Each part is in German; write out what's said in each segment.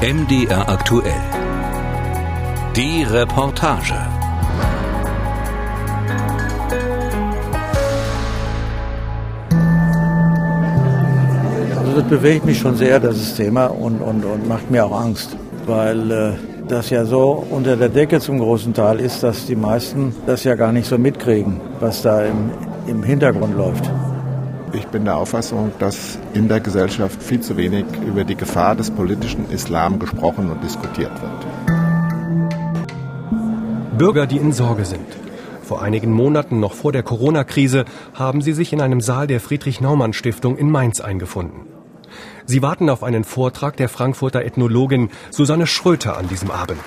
MDR aktuell. Die Reportage. Also das bewegt mich schon sehr, das Thema, und, und, und macht mir auch Angst, weil äh, das ja so unter der Decke zum großen Teil ist, dass die meisten das ja gar nicht so mitkriegen, was da im, im Hintergrund läuft. Ich bin der Auffassung, dass in der Gesellschaft viel zu wenig über die Gefahr des politischen Islam gesprochen und diskutiert wird. Bürger, die in Sorge sind. Vor einigen Monaten, noch vor der Corona-Krise, haben sie sich in einem Saal der Friedrich-Naumann-Stiftung in Mainz eingefunden. Sie warten auf einen Vortrag der Frankfurter Ethnologin Susanne Schröter an diesem Abend.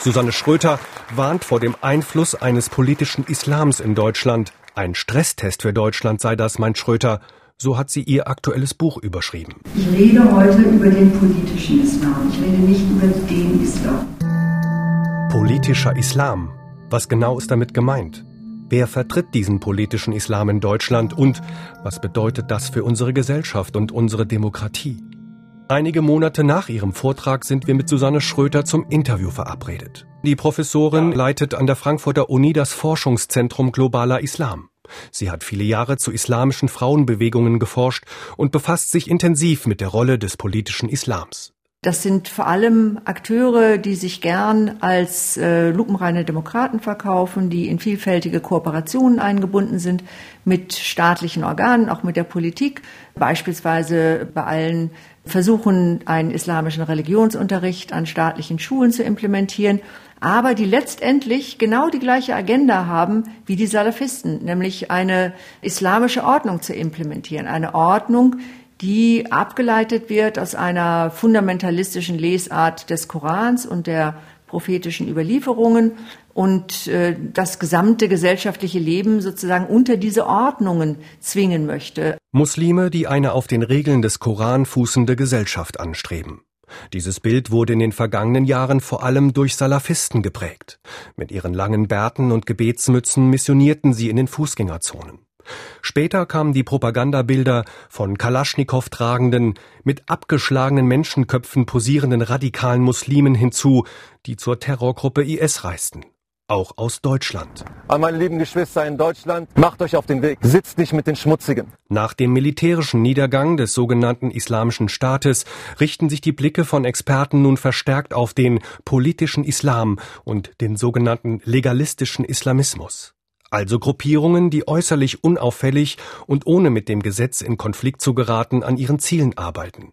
Susanne Schröter warnt vor dem Einfluss eines politischen Islams in Deutschland. Ein Stresstest für Deutschland sei das, meint Schröter. So hat sie ihr aktuelles Buch überschrieben. Ich rede heute über den politischen Islam. Ich rede nicht über den Islam. Politischer Islam. Was genau ist damit gemeint? Wer vertritt diesen politischen Islam in Deutschland und was bedeutet das für unsere Gesellschaft und unsere Demokratie? Einige Monate nach ihrem Vortrag sind wir mit Susanne Schröter zum Interview verabredet. Die Professorin leitet an der Frankfurter Uni das Forschungszentrum Globaler Islam. Sie hat viele Jahre zu islamischen Frauenbewegungen geforscht und befasst sich intensiv mit der Rolle des politischen Islams. Das sind vor allem Akteure, die sich gern als äh, lupenreine Demokraten verkaufen, die in vielfältige Kooperationen eingebunden sind mit staatlichen Organen, auch mit der Politik, beispielsweise bei allen Versuchen, einen islamischen Religionsunterricht an staatlichen Schulen zu implementieren, aber die letztendlich genau die gleiche Agenda haben wie die Salafisten, nämlich eine islamische Ordnung zu implementieren, eine Ordnung, die abgeleitet wird aus einer fundamentalistischen Lesart des Korans und der prophetischen Überlieferungen und äh, das gesamte gesellschaftliche Leben sozusagen unter diese Ordnungen zwingen möchte. Muslime, die eine auf den Regeln des Koran fußende Gesellschaft anstreben. Dieses Bild wurde in den vergangenen Jahren vor allem durch Salafisten geprägt. Mit ihren langen Bärten und Gebetsmützen missionierten sie in den Fußgängerzonen. Später kamen die Propagandabilder von Kalaschnikow tragenden, mit abgeschlagenen Menschenköpfen posierenden radikalen Muslimen hinzu, die zur Terrorgruppe IS reisten. Auch aus Deutschland. An meine lieben Geschwister in Deutschland, macht euch auf den Weg, sitzt nicht mit den Schmutzigen. Nach dem militärischen Niedergang des sogenannten Islamischen Staates richten sich die Blicke von Experten nun verstärkt auf den politischen Islam und den sogenannten legalistischen Islamismus also Gruppierungen, die äußerlich unauffällig und ohne mit dem Gesetz in Konflikt zu geraten an ihren Zielen arbeiten.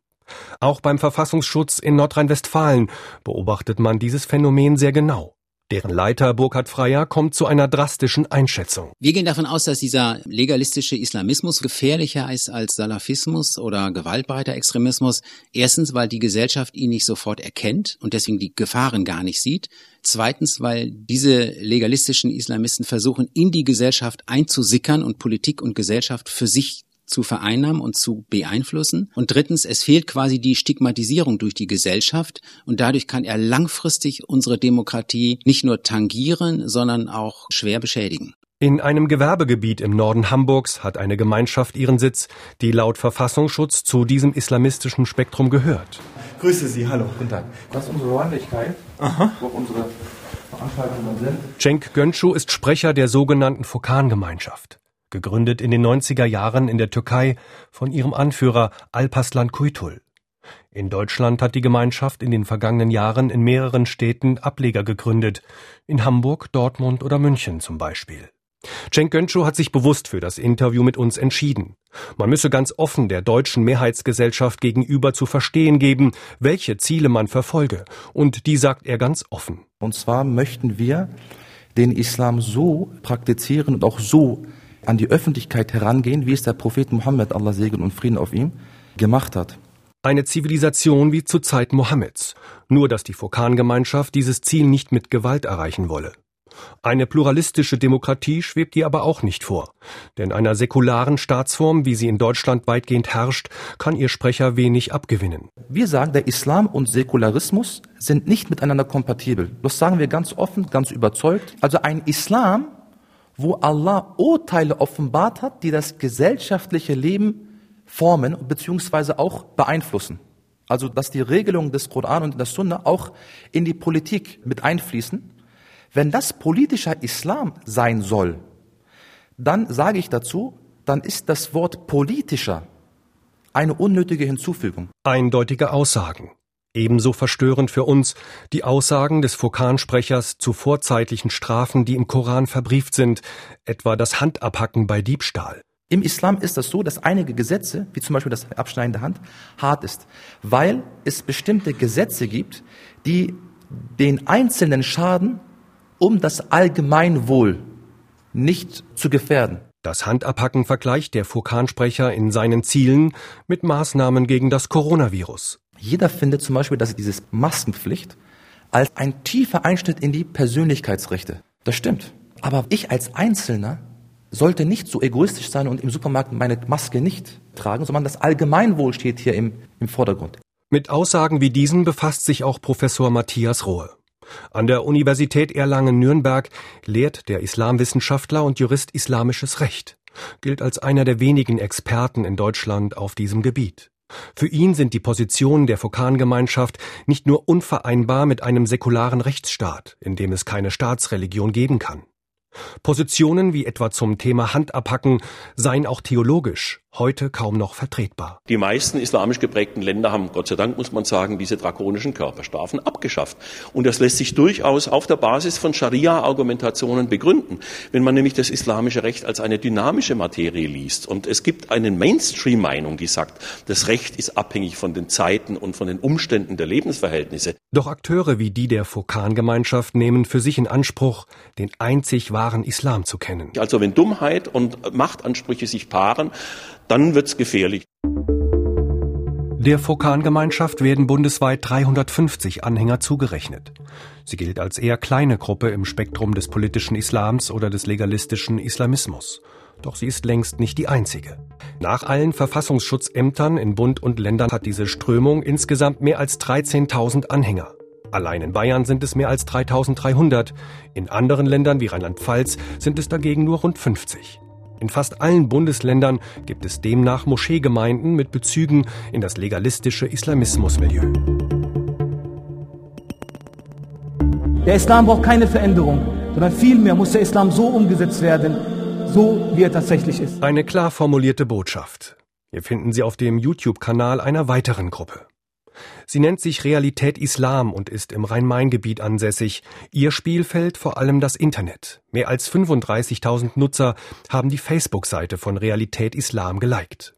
Auch beim Verfassungsschutz in Nordrhein-Westfalen beobachtet man dieses Phänomen sehr genau. Deren Leiter Burkhard Freier kommt zu einer drastischen Einschätzung. Wir gehen davon aus, dass dieser legalistische Islamismus gefährlicher ist als Salafismus oder gewaltbereiter Extremismus. Erstens, weil die Gesellschaft ihn nicht sofort erkennt und deswegen die Gefahren gar nicht sieht. Zweitens, weil diese legalistischen Islamisten versuchen, in die Gesellschaft einzusickern und Politik und Gesellschaft für sich zu vereinnahmen und zu beeinflussen. Und drittens, es fehlt quasi die Stigmatisierung durch die Gesellschaft und dadurch kann er langfristig unsere Demokratie nicht nur tangieren, sondern auch schwer beschädigen. In einem Gewerbegebiet im Norden Hamburgs hat eine Gemeinschaft ihren Sitz, die laut Verfassungsschutz zu diesem islamistischen Spektrum gehört. Grüße Sie, hallo. Guten Tag. Das ist unsere Räumlichkeit, Aha. wo unsere Veranstaltungen sind. Cenk Göncu ist Sprecher der sogenannten Fokan-Gemeinschaft gegründet in den 90er Jahren in der Türkei von ihrem Anführer Alpaslan Kuytul. In Deutschland hat die Gemeinschaft in den vergangenen Jahren in mehreren Städten Ableger gegründet, in Hamburg, Dortmund oder München zum Beispiel. Cenk Göncu hat sich bewusst für das Interview mit uns entschieden. Man müsse ganz offen der deutschen Mehrheitsgesellschaft gegenüber zu verstehen geben, welche Ziele man verfolge. Und die sagt er ganz offen. Und zwar möchten wir den Islam so praktizieren und auch so an die Öffentlichkeit herangehen, wie es der Prophet Mohammed, Allah Segen und Frieden auf ihm, gemacht hat. Eine Zivilisation wie zur Zeit Mohammeds, nur dass die Fokan-Gemeinschaft dieses Ziel nicht mit Gewalt erreichen wolle. Eine pluralistische Demokratie schwebt ihr aber auch nicht vor, denn einer säkularen Staatsform, wie sie in Deutschland weitgehend herrscht, kann ihr Sprecher wenig abgewinnen. Wir sagen, der Islam und Säkularismus sind nicht miteinander kompatibel. Das sagen wir ganz offen, ganz überzeugt. Also ein Islam, wo Allah Urteile offenbart hat, die das gesellschaftliche Leben formen bzw. auch beeinflussen. also dass die Regelungen des Koran und der Sunna auch in die Politik mit einfließen, wenn das politischer Islam sein soll, dann sage ich dazu, dann ist das Wort politischer eine unnötige Hinzufügung. Eindeutige Aussagen. Ebenso verstörend für uns die Aussagen des Furkan-Sprechers zu vorzeitlichen Strafen, die im Koran verbrieft sind, etwa das Handabhacken bei Diebstahl. Im Islam ist das so, dass einige Gesetze, wie zum Beispiel das Abschneiden der Hand, hart ist, weil es bestimmte Gesetze gibt, die den einzelnen Schaden um das Allgemeinwohl nicht zu gefährden. Das Handabhacken vergleicht der Furkan-Sprecher in seinen Zielen mit Maßnahmen gegen das Coronavirus. Jeder findet zum Beispiel, dass dieses Maskenpflicht als ein tiefer Einschnitt in die Persönlichkeitsrechte. Das stimmt. Aber ich als Einzelner sollte nicht so egoistisch sein und im Supermarkt meine Maske nicht tragen, sondern das Allgemeinwohl steht hier im, im Vordergrund. Mit Aussagen wie diesen befasst sich auch Professor Matthias Rohe. An der Universität Erlangen-Nürnberg lehrt der Islamwissenschaftler und Jurist Islamisches Recht, gilt als einer der wenigen Experten in Deutschland auf diesem Gebiet. Für ihn sind die Positionen der Fokan-Gemeinschaft nicht nur unvereinbar mit einem säkularen Rechtsstaat, in dem es keine Staatsreligion geben kann. Positionen wie etwa zum Thema Handabhacken seien auch theologisch heute kaum noch vertretbar. Die meisten islamisch geprägten Länder haben, Gott sei Dank muss man sagen, diese drakonischen Körperstrafen abgeschafft. Und das lässt sich durchaus auf der Basis von Scharia-Argumentationen begründen. Wenn man nämlich das islamische Recht als eine dynamische Materie liest und es gibt eine Mainstream-Meinung, die sagt, das Recht ist abhängig von den Zeiten und von den Umständen der Lebensverhältnisse. Doch Akteure wie die der Fokan-Gemeinschaft nehmen für sich in Anspruch, den einzig wahren Islam zu kennen. Also wenn Dummheit und Machtansprüche sich paaren, dann wird's gefährlich. Der Fokan-Gemeinschaft werden bundesweit 350 Anhänger zugerechnet. Sie gilt als eher kleine Gruppe im Spektrum des politischen Islams oder des legalistischen Islamismus. Doch sie ist längst nicht die einzige. Nach allen Verfassungsschutzämtern in Bund und Ländern hat diese Strömung insgesamt mehr als 13.000 Anhänger. Allein in Bayern sind es mehr als 3.300. In anderen Ländern wie Rheinland-Pfalz sind es dagegen nur rund 50. In fast allen Bundesländern gibt es demnach Moscheegemeinden mit Bezügen in das legalistische Islamismusmilieu. Der Islam braucht keine Veränderung, sondern vielmehr muss der Islam so umgesetzt werden, so wie er tatsächlich ist. Eine klar formulierte Botschaft. Hier finden Sie auf dem YouTube-Kanal einer weiteren Gruppe. Sie nennt sich Realität Islam und ist im Rhein-Main-Gebiet ansässig. Ihr Spielfeld vor allem das Internet. Mehr als 35.000 Nutzer haben die Facebook-Seite von Realität Islam geliked.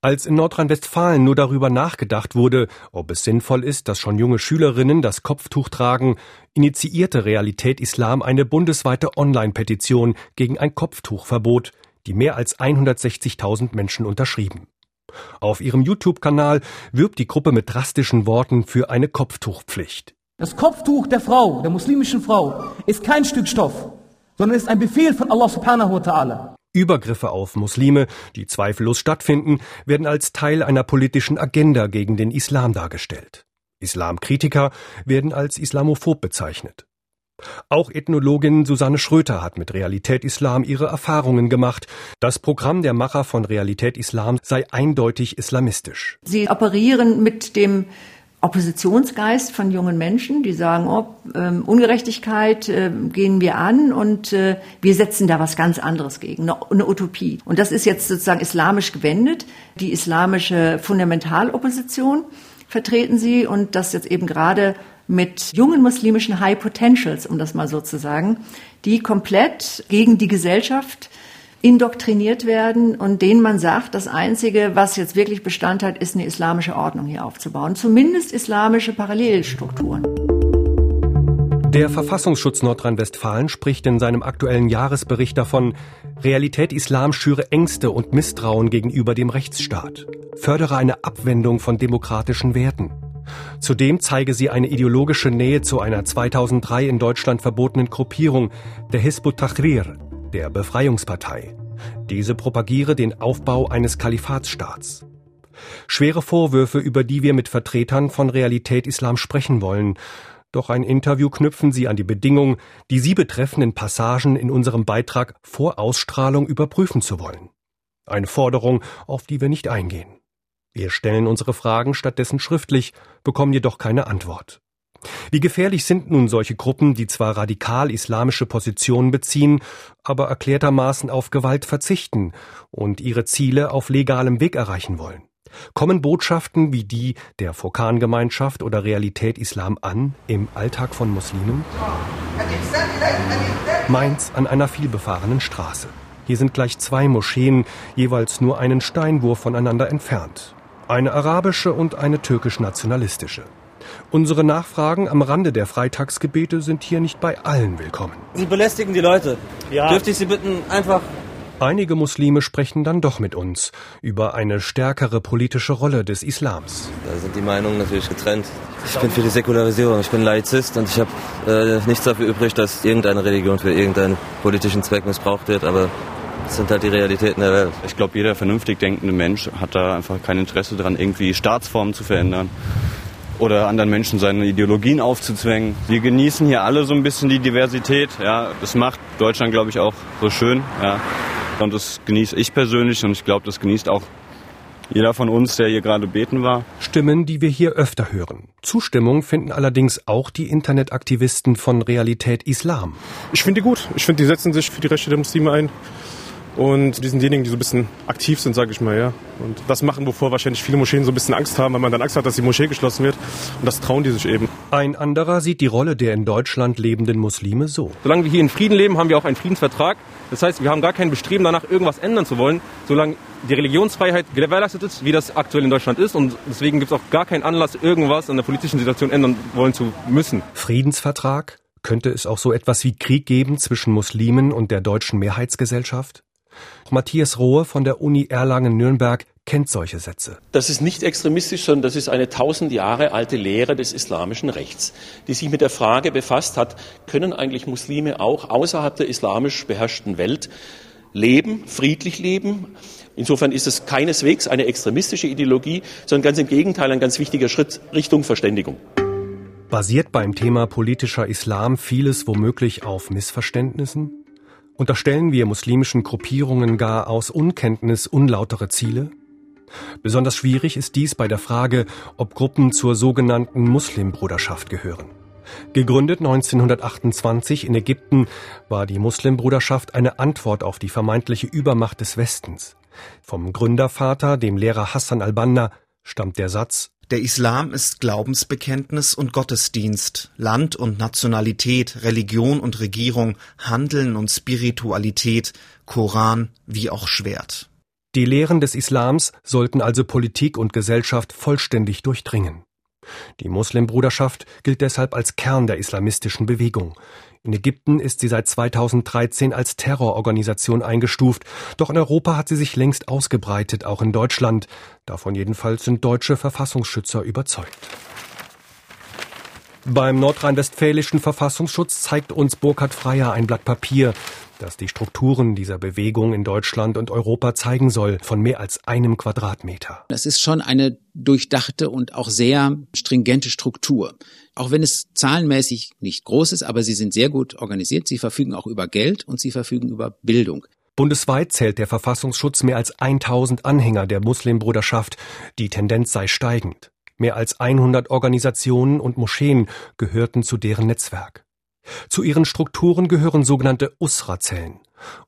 Als in Nordrhein-Westfalen nur darüber nachgedacht wurde, ob es sinnvoll ist, dass schon junge Schülerinnen das Kopftuch tragen, initiierte Realität Islam eine bundesweite Online-Petition gegen ein Kopftuchverbot, die mehr als 160.000 Menschen unterschrieben. Auf ihrem YouTube-Kanal wirbt die Gruppe mit drastischen Worten für eine Kopftuchpflicht. Das Kopftuch der Frau, der muslimischen Frau, ist kein Stück Stoff, sondern ist ein Befehl von Allah subhanahu wa ta'ala. Übergriffe auf Muslime, die zweifellos stattfinden, werden als Teil einer politischen Agenda gegen den Islam dargestellt. Islamkritiker werden als islamophob bezeichnet. Auch Ethnologin Susanne Schröter hat mit Realität Islam ihre Erfahrungen gemacht. Das Programm der Macher von Realität Islam sei eindeutig islamistisch. Sie operieren mit dem Oppositionsgeist von jungen Menschen, die sagen, oh, ähm, Ungerechtigkeit äh, gehen wir an und äh, wir setzen da was ganz anderes gegen, eine, eine, Utopie. Und das ist jetzt sozusagen islamisch gewendet, die islamische Fundamentalopposition vertreten sie und das jetzt eben gerade mit jungen muslimischen High Potentials, um das mal so zu sagen, die komplett gegen die Gesellschaft indoktriniert werden und denen man sagt, das Einzige, was jetzt wirklich Bestand hat, ist eine islamische Ordnung hier aufzubauen, zumindest islamische Parallelstrukturen. Der Verfassungsschutz Nordrhein-Westfalen spricht in seinem aktuellen Jahresbericht davon, Realität Islam schüre Ängste und Misstrauen gegenüber dem Rechtsstaat, fördere eine Abwendung von demokratischen Werten. Zudem zeige sie eine ideologische Nähe zu einer 2003 in Deutschland verbotenen Gruppierung, der Hizb tahrir der Befreiungspartei. Diese propagiere den Aufbau eines Kalifatsstaats. Schwere Vorwürfe, über die wir mit Vertretern von Realität Islam sprechen wollen. Doch ein Interview knüpfen sie an die Bedingung, die sie betreffenden Passagen in unserem Beitrag vor Ausstrahlung überprüfen zu wollen. Eine Forderung, auf die wir nicht eingehen. Wir stellen unsere Fragen stattdessen schriftlich, bekommen jedoch keine Antwort. Wie gefährlich sind nun solche Gruppen, die zwar radikal islamische Positionen beziehen, aber erklärtermaßen auf Gewalt verzichten und ihre Ziele auf legalem Weg erreichen wollen? Kommen Botschaften wie die der Fokan-Gemeinschaft oder Realität Islam an im Alltag von Muslimen? Mainz an einer vielbefahrenen Straße. Hier sind gleich zwei Moscheen, jeweils nur einen Steinwurf voneinander entfernt. Eine arabische und eine türkisch-nationalistische. Unsere Nachfragen am Rande der Freitagsgebete sind hier nicht bei allen willkommen. Sie belästigen die Leute. Ja. Dürfte ich Sie bitten, einfach Einige Muslime sprechen dann doch mit uns über eine stärkere politische Rolle des Islams. Da sind die Meinungen natürlich getrennt. Ich bin für die Säkularisierung, ich bin Laizist und ich habe äh, nichts dafür übrig, dass irgendeine Religion für irgendeinen politischen Zweck missbraucht wird, aber das sind halt die Realitäten der Welt. Ich glaube, jeder vernünftig denkende Mensch hat da einfach kein Interesse daran, irgendwie Staatsformen zu verändern oder anderen Menschen seine Ideologien aufzuzwängen. Wir genießen hier alle so ein bisschen die Diversität. Ja, das macht Deutschland, glaube ich, auch so schön. Ja. Und das genieße ich persönlich und ich glaube, das genießt auch jeder von uns, der hier gerade beten war. Stimmen, die wir hier öfter hören. Zustimmung finden allerdings auch die Internetaktivisten von Realität Islam. Ich finde die gut. Ich finde, die setzen sich für die Rechte der Muslime ein. Und die sind diejenigen, die so ein bisschen aktiv sind, sage ich mal, ja. Und das machen, wovor wahrscheinlich viele Moscheen so ein bisschen Angst haben, weil man dann Angst hat, dass die Moschee geschlossen wird. Und das trauen die sich eben. Ein anderer sieht die Rolle der in Deutschland lebenden Muslime so. Solange wir hier in Frieden leben, haben wir auch einen Friedensvertrag. Das heißt, wir haben gar kein Bestreben danach, irgendwas ändern zu wollen, solange die Religionsfreiheit gewährleistet ist, wie das aktuell in Deutschland ist. Und deswegen gibt es auch gar keinen Anlass, irgendwas an der politischen Situation ändern wollen zu müssen. Friedensvertrag? Könnte es auch so etwas wie Krieg geben zwischen Muslimen und der deutschen Mehrheitsgesellschaft? Matthias Rohe von der Uni Erlangen-Nürnberg kennt solche Sätze. Das ist nicht extremistisch, sondern das ist eine tausend Jahre alte Lehre des islamischen Rechts, die sich mit der Frage befasst hat, können eigentlich Muslime auch außerhalb der islamisch beherrschten Welt leben, friedlich leben? Insofern ist es keineswegs eine extremistische Ideologie, sondern ganz im Gegenteil ein ganz wichtiger Schritt Richtung Verständigung. Basiert beim Thema politischer Islam vieles womöglich auf Missverständnissen? Unterstellen wir muslimischen Gruppierungen gar aus Unkenntnis unlautere Ziele? Besonders schwierig ist dies bei der Frage, ob Gruppen zur sogenannten Muslimbruderschaft gehören. Gegründet 1928 in Ägypten war die Muslimbruderschaft eine Antwort auf die vermeintliche Übermacht des Westens. Vom Gründervater, dem Lehrer Hassan al-Banna, stammt der Satz der Islam ist Glaubensbekenntnis und Gottesdienst, Land und Nationalität, Religion und Regierung, Handeln und Spiritualität, Koran wie auch Schwert. Die Lehren des Islams sollten also Politik und Gesellschaft vollständig durchdringen. Die Muslimbruderschaft gilt deshalb als Kern der islamistischen Bewegung. In Ägypten ist sie seit 2013 als Terrororganisation eingestuft, doch in Europa hat sie sich längst ausgebreitet, auch in Deutschland. Davon jedenfalls sind deutsche Verfassungsschützer überzeugt. Beim nordrhein-westfälischen Verfassungsschutz zeigt uns Burkhard Freier ein Blatt Papier, das die Strukturen dieser Bewegung in Deutschland und Europa zeigen soll, von mehr als einem Quadratmeter. Das ist schon eine durchdachte und auch sehr stringente Struktur. Auch wenn es zahlenmäßig nicht groß ist, aber sie sind sehr gut organisiert. Sie verfügen auch über Geld und sie verfügen über Bildung. Bundesweit zählt der Verfassungsschutz mehr als 1000 Anhänger der Muslimbruderschaft. Die Tendenz sei steigend. Mehr als 100 Organisationen und Moscheen gehörten zu deren Netzwerk. Zu ihren Strukturen gehören sogenannte Usra-Zellen.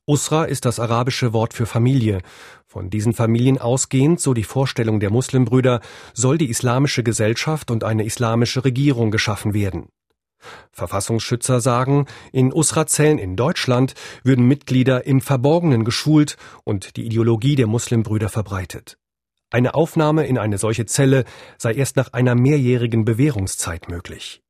Usra ist das arabische Wort für Familie. Von diesen Familien ausgehend, so die Vorstellung der Muslimbrüder, soll die islamische Gesellschaft und eine islamische Regierung geschaffen werden. Verfassungsschützer sagen, in Usra-Zellen in Deutschland würden Mitglieder im Verborgenen geschult und die Ideologie der Muslimbrüder verbreitet. Eine Aufnahme in eine solche Zelle sei erst nach einer mehrjährigen Bewährungszeit möglich.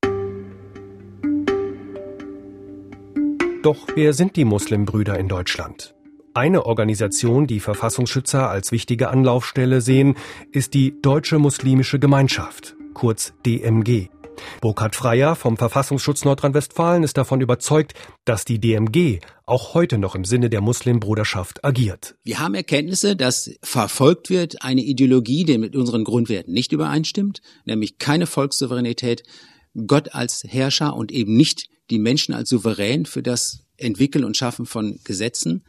Doch wer sind die Muslimbrüder in Deutschland? Eine Organisation, die Verfassungsschützer als wichtige Anlaufstelle sehen, ist die Deutsche Muslimische Gemeinschaft, kurz DMG. Burkhard Freier vom Verfassungsschutz Nordrhein-Westfalen ist davon überzeugt, dass die DMG auch heute noch im Sinne der Muslimbruderschaft agiert. Wir haben Erkenntnisse, dass verfolgt wird eine Ideologie, die mit unseren Grundwerten nicht übereinstimmt, nämlich keine Volkssouveränität, Gott als Herrscher und eben nicht die Menschen als souverän für das Entwickeln und Schaffen von Gesetzen.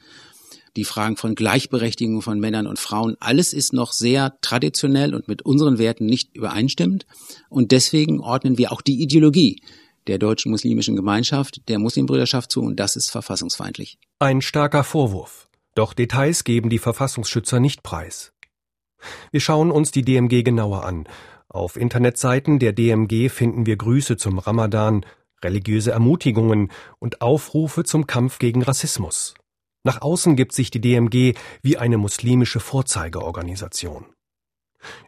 Die Fragen von Gleichberechtigung von Männern und Frauen, alles ist noch sehr traditionell und mit unseren Werten nicht übereinstimmend. Und deswegen ordnen wir auch die Ideologie der deutschen muslimischen Gemeinschaft, der Muslimbrüderschaft zu, und das ist verfassungsfeindlich. Ein starker Vorwurf. Doch Details geben die Verfassungsschützer nicht preis. Wir schauen uns die DMG genauer an. Auf Internetseiten der DMG finden wir Grüße zum Ramadan, religiöse Ermutigungen und Aufrufe zum Kampf gegen Rassismus. Nach außen gibt sich die DMG wie eine muslimische Vorzeigeorganisation.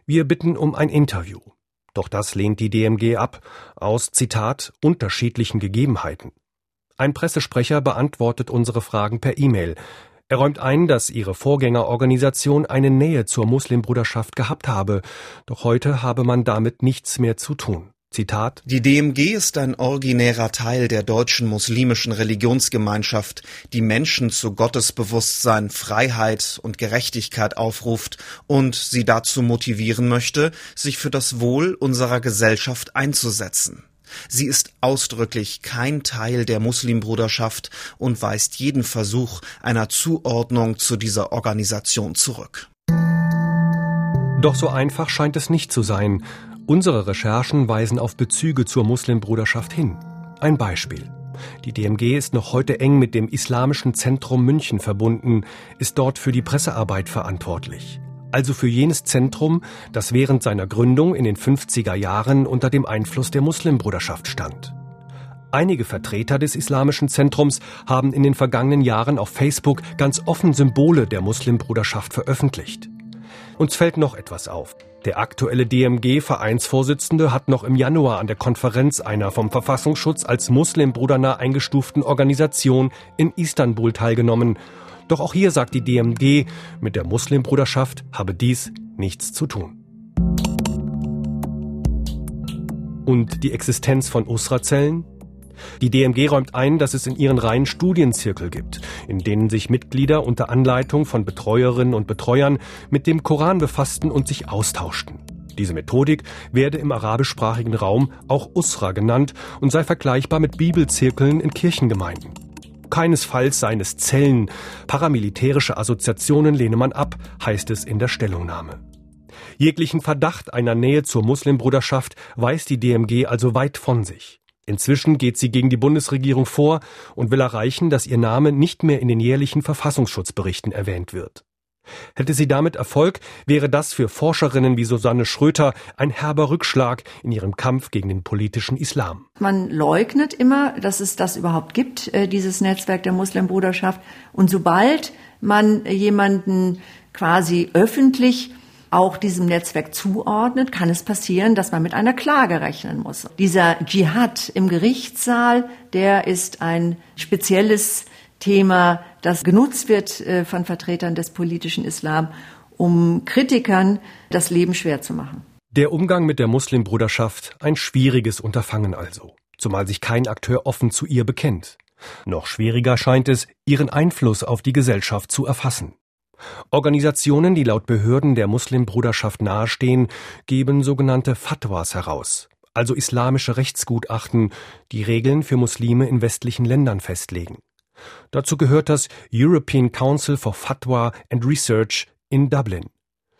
Wir bitten um ein Interview. Doch das lehnt die DMG ab, aus Zitat unterschiedlichen Gegebenheiten. Ein Pressesprecher beantwortet unsere Fragen per E-Mail. Er räumt ein, dass ihre Vorgängerorganisation eine Nähe zur Muslimbruderschaft gehabt habe, doch heute habe man damit nichts mehr zu tun. Zitat Die DMG ist ein originärer Teil der deutschen muslimischen Religionsgemeinschaft, die Menschen zu Gottesbewusstsein, Freiheit und Gerechtigkeit aufruft und sie dazu motivieren möchte, sich für das Wohl unserer Gesellschaft einzusetzen. Sie ist ausdrücklich kein Teil der Muslimbruderschaft und weist jeden Versuch einer Zuordnung zu dieser Organisation zurück. Doch so einfach scheint es nicht zu sein. Unsere Recherchen weisen auf Bezüge zur Muslimbruderschaft hin. Ein Beispiel. Die DMG ist noch heute eng mit dem Islamischen Zentrum München verbunden, ist dort für die Pressearbeit verantwortlich also für jenes Zentrum, das während seiner Gründung in den 50er Jahren unter dem Einfluss der Muslimbruderschaft stand. Einige Vertreter des Islamischen Zentrums haben in den vergangenen Jahren auf Facebook ganz offen Symbole der Muslimbruderschaft veröffentlicht. Uns fällt noch etwas auf. Der aktuelle DMG-Vereinsvorsitzende hat noch im Januar an der Konferenz einer vom Verfassungsschutz als Muslimbrudernah eingestuften Organisation in Istanbul teilgenommen doch auch hier sagt die DMG, mit der Muslimbruderschaft habe dies nichts zu tun. Und die Existenz von Usra-Zellen? Die DMG räumt ein, dass es in ihren Reihen Studienzirkel gibt, in denen sich Mitglieder unter Anleitung von Betreuerinnen und Betreuern mit dem Koran befassten und sich austauschten. Diese Methodik werde im arabischsprachigen Raum auch Usra genannt und sei vergleichbar mit Bibelzirkeln in Kirchengemeinden. Keinesfalls seien es Zellen. Paramilitärische Assoziationen lehne man ab, heißt es in der Stellungnahme. Jeglichen Verdacht einer Nähe zur Muslimbruderschaft weist die DMG also weit von sich. Inzwischen geht sie gegen die Bundesregierung vor und will erreichen, dass ihr Name nicht mehr in den jährlichen Verfassungsschutzberichten erwähnt wird. Hätte sie damit Erfolg, wäre das für Forscherinnen wie Susanne Schröter ein herber Rückschlag in ihrem Kampf gegen den politischen Islam. Man leugnet immer, dass es das überhaupt gibt, äh, dieses Netzwerk der Muslimbruderschaft. Und sobald man jemanden quasi öffentlich auch diesem Netzwerk zuordnet, kann es passieren, dass man mit einer Klage rechnen muss. Dieser Dschihad im Gerichtssaal, der ist ein spezielles Thema, das genutzt wird äh, von Vertretern des politischen Islam, um Kritikern das Leben schwer zu machen. Der Umgang mit der Muslimbruderschaft ein schwieriges Unterfangen also, zumal sich kein Akteur offen zu ihr bekennt. Noch schwieriger scheint es, ihren Einfluss auf die Gesellschaft zu erfassen. Organisationen, die laut Behörden der Muslimbruderschaft nahestehen, geben sogenannte Fatwas heraus, also islamische Rechtsgutachten, die Regeln für Muslime in westlichen Ländern festlegen. Dazu gehört das European Council for Fatwa and Research in Dublin.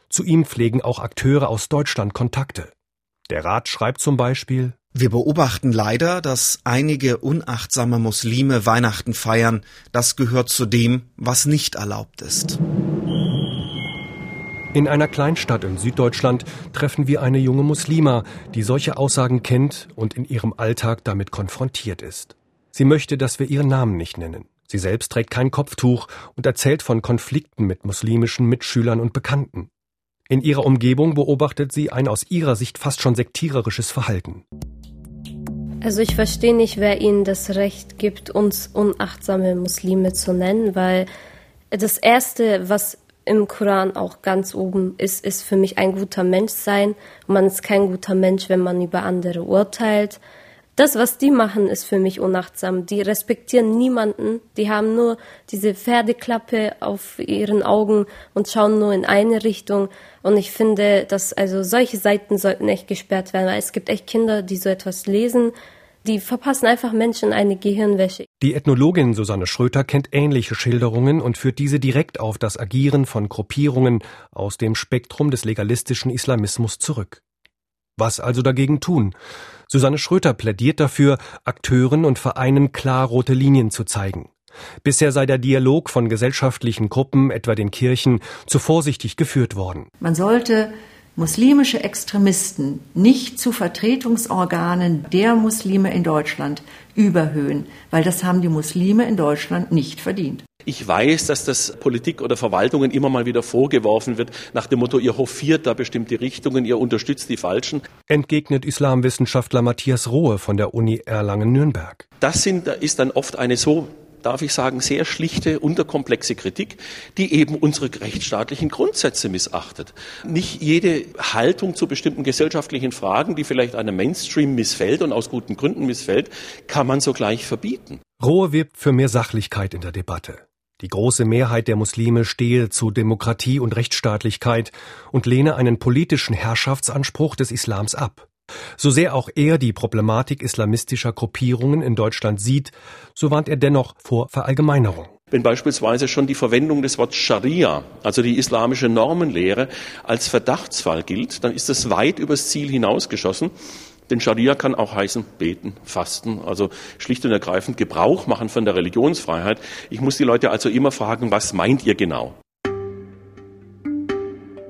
Zu ihm pflegen auch Akteure aus Deutschland Kontakte. Der Rat schreibt zum Beispiel Wir beobachten leider, dass einige unachtsame Muslime Weihnachten feiern. Das gehört zu dem, was nicht erlaubt ist. In einer Kleinstadt in Süddeutschland treffen wir eine junge Muslima, die solche Aussagen kennt und in ihrem Alltag damit konfrontiert ist. Sie möchte, dass wir ihren Namen nicht nennen. Sie selbst trägt kein Kopftuch und erzählt von Konflikten mit muslimischen Mitschülern und Bekannten. In ihrer Umgebung beobachtet sie ein aus ihrer Sicht fast schon sektiererisches Verhalten. Also ich verstehe nicht, wer ihnen das Recht gibt, uns unachtsame Muslime zu nennen, weil das Erste, was im Koran auch ganz oben ist, ist für mich ein guter Mensch sein. Man ist kein guter Mensch, wenn man über andere urteilt. Das, was die machen, ist für mich unachtsam. Die respektieren niemanden. Die haben nur diese Pferdeklappe auf ihren Augen und schauen nur in eine Richtung. Und ich finde, dass also solche Seiten sollten echt gesperrt werden, weil es gibt echt Kinder, die so etwas lesen. Die verpassen einfach Menschen eine Gehirnwäsche. Die Ethnologin Susanne Schröter kennt ähnliche Schilderungen und führt diese direkt auf das Agieren von Gruppierungen aus dem Spektrum des legalistischen Islamismus zurück. Was also dagegen tun? Susanne Schröter plädiert dafür, Akteuren und Vereinen klar rote Linien zu zeigen. Bisher sei der Dialog von gesellschaftlichen Gruppen, etwa den Kirchen, zu vorsichtig geführt worden. Man sollte muslimische Extremisten nicht zu Vertretungsorganen der Muslime in Deutschland überhöhen, weil das haben die Muslime in Deutschland nicht verdient. Ich weiß, dass das Politik oder Verwaltungen immer mal wieder vorgeworfen wird, nach dem Motto, ihr hofiert da bestimmte Richtungen, ihr unterstützt die Falschen. Entgegnet Islamwissenschaftler Matthias Rohe von der Uni Erlangen-Nürnberg. Das sind, ist dann oft eine so darf ich sagen, sehr schlichte, unterkomplexe Kritik, die eben unsere rechtsstaatlichen Grundsätze missachtet. Nicht jede Haltung zu bestimmten gesellschaftlichen Fragen, die vielleicht einem Mainstream missfällt und aus guten Gründen missfällt, kann man sogleich verbieten. Rohe wirbt für mehr Sachlichkeit in der Debatte. Die große Mehrheit der Muslime stehe zu Demokratie und Rechtsstaatlichkeit und lehne einen politischen Herrschaftsanspruch des Islams ab. So sehr auch er die Problematik islamistischer Gruppierungen in Deutschland sieht, so warnt er dennoch vor Verallgemeinerung. Wenn beispielsweise schon die Verwendung des Wortes Scharia, also die islamische Normenlehre, als Verdachtsfall gilt, dann ist es weit übers Ziel hinausgeschossen. Denn Scharia kann auch heißen beten, fasten, also schlicht und ergreifend Gebrauch machen von der Religionsfreiheit. Ich muss die Leute also immer fragen, was meint ihr genau?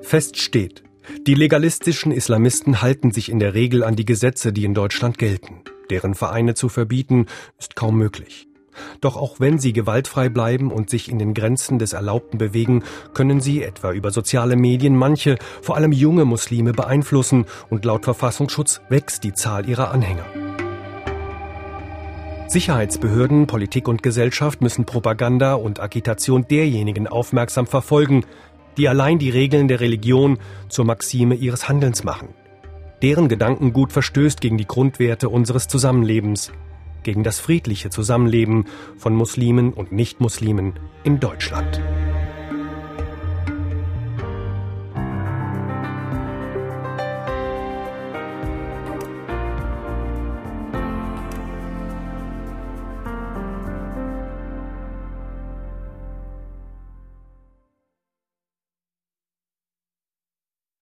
Fest steht, die legalistischen Islamisten halten sich in der Regel an die Gesetze, die in Deutschland gelten. Deren Vereine zu verbieten, ist kaum möglich. Doch auch wenn sie gewaltfrei bleiben und sich in den Grenzen des Erlaubten bewegen, können sie etwa über soziale Medien manche, vor allem junge Muslime beeinflussen und laut Verfassungsschutz wächst die Zahl ihrer Anhänger. Sicherheitsbehörden, Politik und Gesellschaft müssen Propaganda und Agitation derjenigen aufmerksam verfolgen, die allein die Regeln der Religion zur Maxime ihres Handelns machen. Deren Gedankengut verstößt gegen die Grundwerte unseres Zusammenlebens, gegen das friedliche Zusammenleben von Muslimen und Nichtmuslimen in Deutschland.